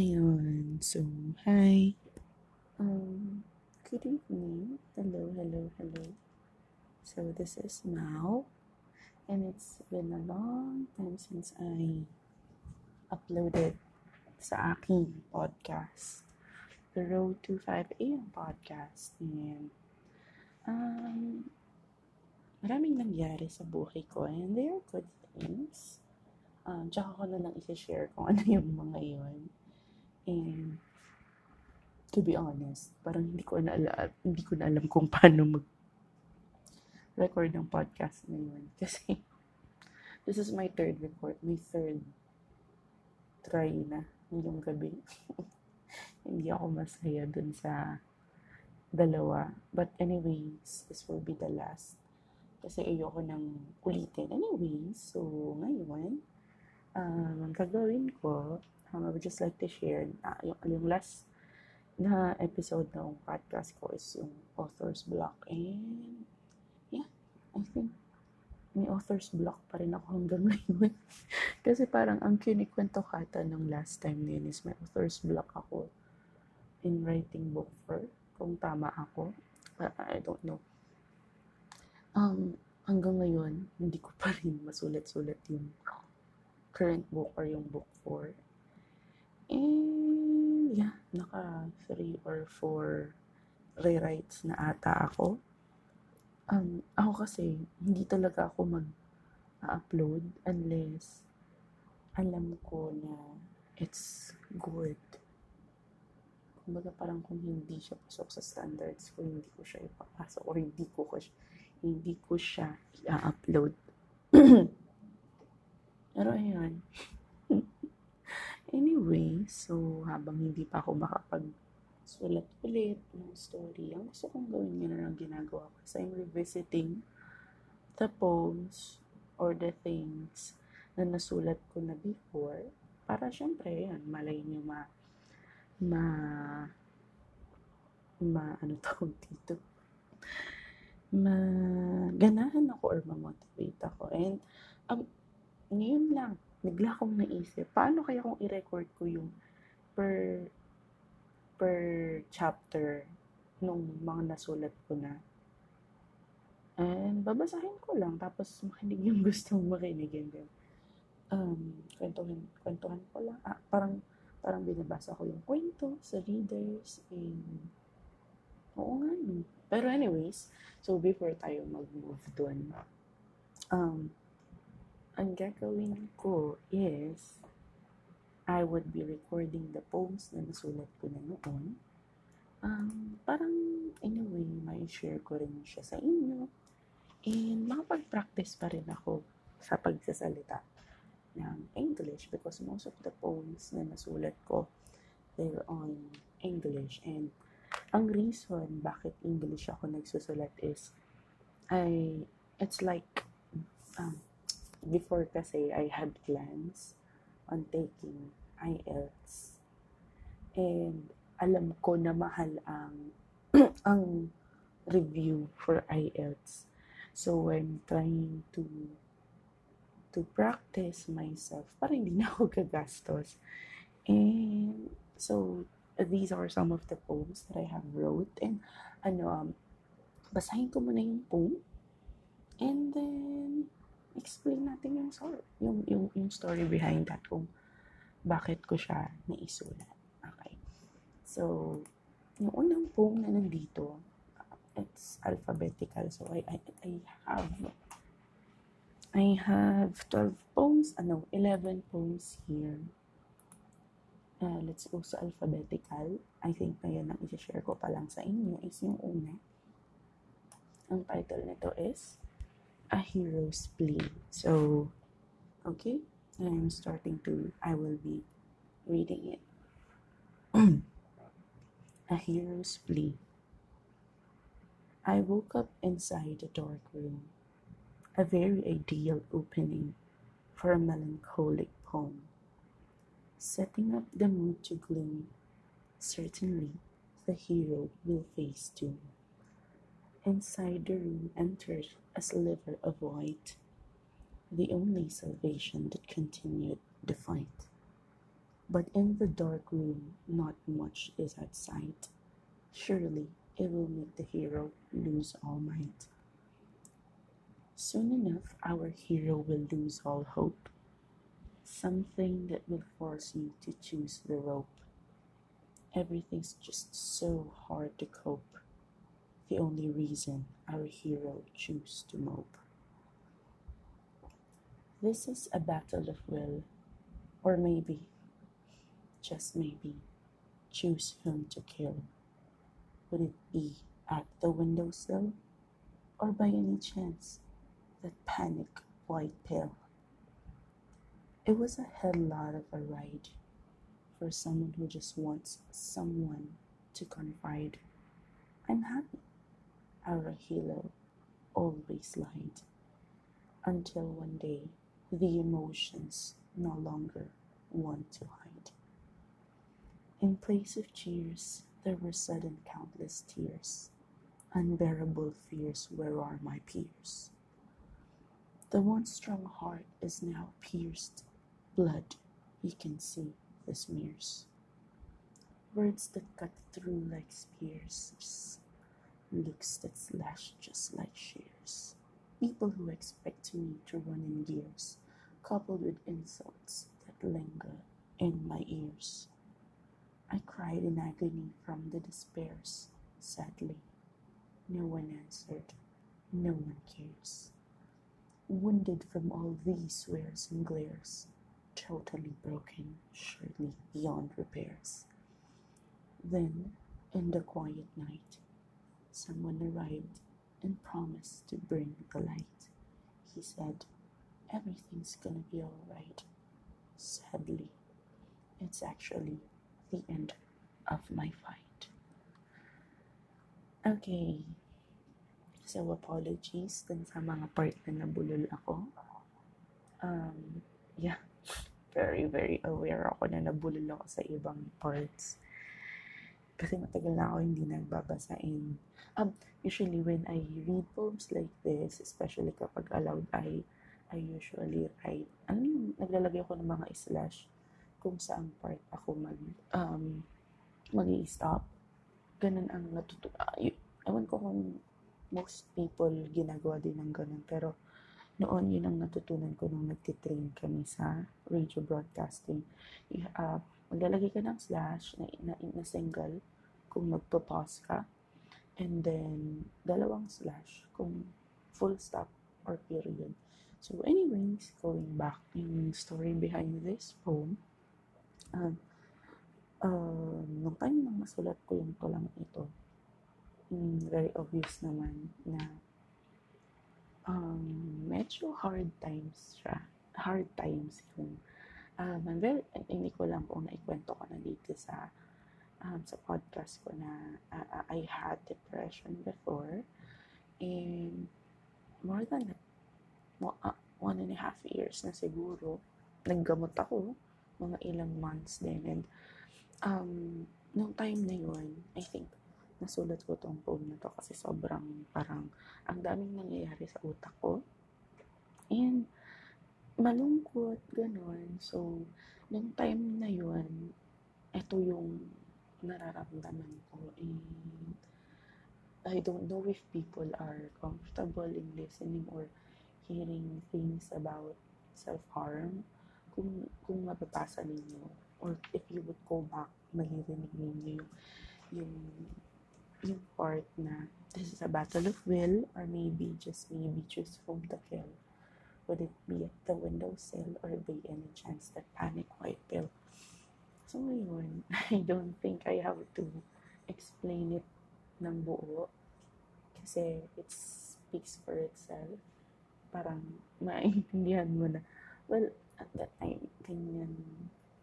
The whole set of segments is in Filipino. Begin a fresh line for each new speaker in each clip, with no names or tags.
Ayun. So, hi. Um, good evening. Hello, hello, hello. So, this is Mao. And it's been a long time since I uploaded sa aking podcast. The Road to 5 a.m. podcast. And, um, maraming nangyari sa buhay ko. And they are good things. Um, tsaka ko na lang i-share kung ano yung mga yon And, to be honest, parang hindi ko na alam, hindi ko na alam kung paano mag record ng podcast ngayon. Kasi, this is my third record, my third try na ngayong gabi. hindi ako masaya dun sa dalawa. But anyways, this will be the last. Kasi ayoko nang ulitin. Anyways, so ngayon, um, gagawin ko, um, I would just like to share na yung, yung last na episode ng podcast ko is yung author's block and yeah, I think may author's block pa rin ako hanggang ngayon. Kasi parang ang kinikwento kata ng last time din is may author's block ako in writing book for kung tama ako. I don't know. Um, hanggang ngayon, hindi ko pa rin masulat-sulat yung current book or yung book 4. And yeah, naka 3 or 4 rewrites na ata ako. Um, ako kasi, hindi talaga ako mag-upload unless alam ko na it's good. Kumbaga parang kung hindi siya pasok sa standards ko, hindi ko siya ipapasok or hindi ko, ko hindi ko siya i-upload. Pero ayun, Anyway, so habang hindi pa ako makapag-sulat ulit ng story, ang gusto kong gawin yun na ginagawa ko kasi I'm revisiting the poems or the things na nasulat ko na before. Para syempre yan, malay niyo ma ma ma ano tawag dito? Maganahan ako or ma-motivate ako. And um, ngayon lang bigla akong naisip, paano kaya kung i-record ko yung per per chapter nung mga nasulat ko na. And babasahin ko lang, tapos makinig yung gustong makinig then um, kwentuhan, kwentuhan ko lang. Ah, parang, parang binabasa ko yung kwento sa readers and oo nga no. Pero anyways, so before tayo mag-move dun, um, ang gagawin ko is, I would be recording the poems na nasulat ko na noon. Um, parang, in a way, may share ko rin siya sa inyo. And makapag-practice pa rin ako sa pagsasalita ng English because most of the poems na nasulat ko, they're on English. And ang reason bakit English ako nagsusulat is, I, it's like, um, before kasi I had plans on taking IELTS. And alam ko na mahal ang ang review for IELTS. So I'm trying to to practice myself para hindi na ako gagastos. And so these are some of the poems that I have wrote and ano um basahin ko muna yung poem and then explain natin yung story, yung, yung, yung story behind that kung bakit ko siya naisulat. Okay. So, yung unang poem na nandito, it's alphabetical. So, I, I, I have I have 12 poems, ano, 11 poems here. Uh, let's go sa alphabetical. I think na yan ang i-share ko pa lang sa inyo is yung una. Ang title nito is a hero's plea. So, okay, I'm starting to, I will be reading it. a hero's plea. I woke up inside a dark room, a very ideal opening for a melancholic poem. Setting up the mood to gloom, certainly the hero will face doom. Inside the room enters a sliver of white, the only salvation that continued the fight. But in the dark room, not much is at sight. Surely it will make the hero lose all might. Soon enough, our hero will lose all hope. Something that will force you to choose the rope. Everything's just so hard to cope. The only reason our hero choose to mope. This is a battle of will, or maybe, just maybe, choose whom to kill. Would it be at the windowsill, or by any chance that panic white pill? It was a hell lot of a ride for someone who just wants someone to confide. I'm happy. Our hero always lied until one day the emotions no longer want to hide. In place of cheers, there were sudden countless tears. Unbearable fears, where are my peers? The once strong heart is now pierced. Blood, you can see the smears. Words that cut through like spears. Looks that slash just like shears. People who expect me to run in gears, coupled with insults that linger in my ears. I cried in agony from the despairs. Sadly, no one answered, no one cares. Wounded from all these swears and glares, totally broken, surely beyond repairs. Then, in the quiet night, someone arrived and promised to bring the light. He said, Everything's gonna be alright. Sadly, it's actually the end of my fight. Okay. So, apologies dun sa mga part na nabulol ako. Um, yeah. Very, very aware ako na nabulol ako sa ibang parts. Kasi matagal na ako hindi nagbabasa. And, um, usually when I read poems like this, especially kapag aloud, I, I usually write, ano yung, naglalagay ako ng mga slash kung saan part ako mag, um, mag stop Ganun ang natuto, uh, ewan ko kung most people ginagawa din ng ganun, pero noon yun ang natutunan ko nung nagtitrain kami sa radio broadcasting. Uh, maglalagay ka ng slash na, na, na single kung magpa-pause ka. And then, dalawang slash kung full stop or period. So anyways, going back yung story behind this poem, um, uh, nung time nang masulat ko yung tulang ito, um, very obvious naman na um, medyo hard times siya. Hard times yung um, I'm very, hindi ko lang kung naikwento ko na dito sa um, sa podcast ko na uh, I had depression before and more than uh, one and a half years na siguro naggamot ako mga ilang months din and um, nung time na yun I think nasulat ko tong poem na to kasi sobrang parang ang daming nangyayari sa utak ko. And malungkot, ganun. So, nung time na yun, ito yung nararamdaman ko. And I don't know if people are comfortable in listening or hearing things about self-harm. Kung, kung mababasa ninyo or if you would go back, maririnig ninyo yung, yung yung part na this is a battle of will or maybe just maybe choose whom to kill. Would it be at the windowsill or by any chance that panic white pill? So yun, I don't think I have to explain it ng buo kasi it speaks for itself. Parang maintindihan mo na, well, at that time, ganyan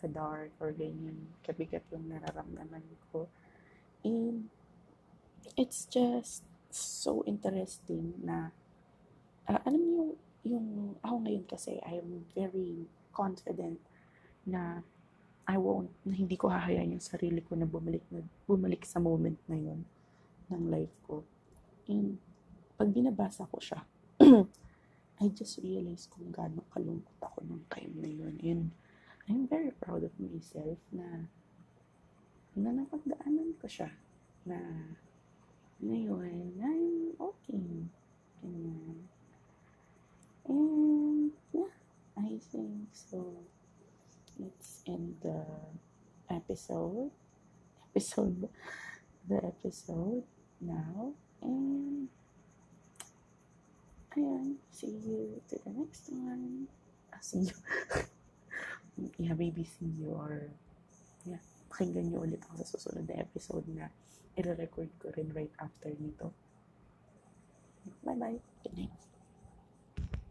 ka-dark or ganyan kabigat yung nararamdaman ko. And it's just so interesting na uh, alam niyo ngayon kasi I'm very confident na I won't, na hindi ko hahayaan yung sarili ko na bumalik, na, bumalik sa moment na yun ng life ko. And pag binabasa ko siya, I just realized kung gaano kalungkot ako nung time na yun. And I'm very proud of myself na na napagdaanan ko siya na ngayon I'm okay ganyan and yeah I think so. Let's end the episode. Episode. The episode now. And ayan see you to the next one. Ah, see you. Yeah maybe see you or yeah pakinggan nyo ulit ako sa susunod na episode na i-record ko rin right after nito. Bye bye good night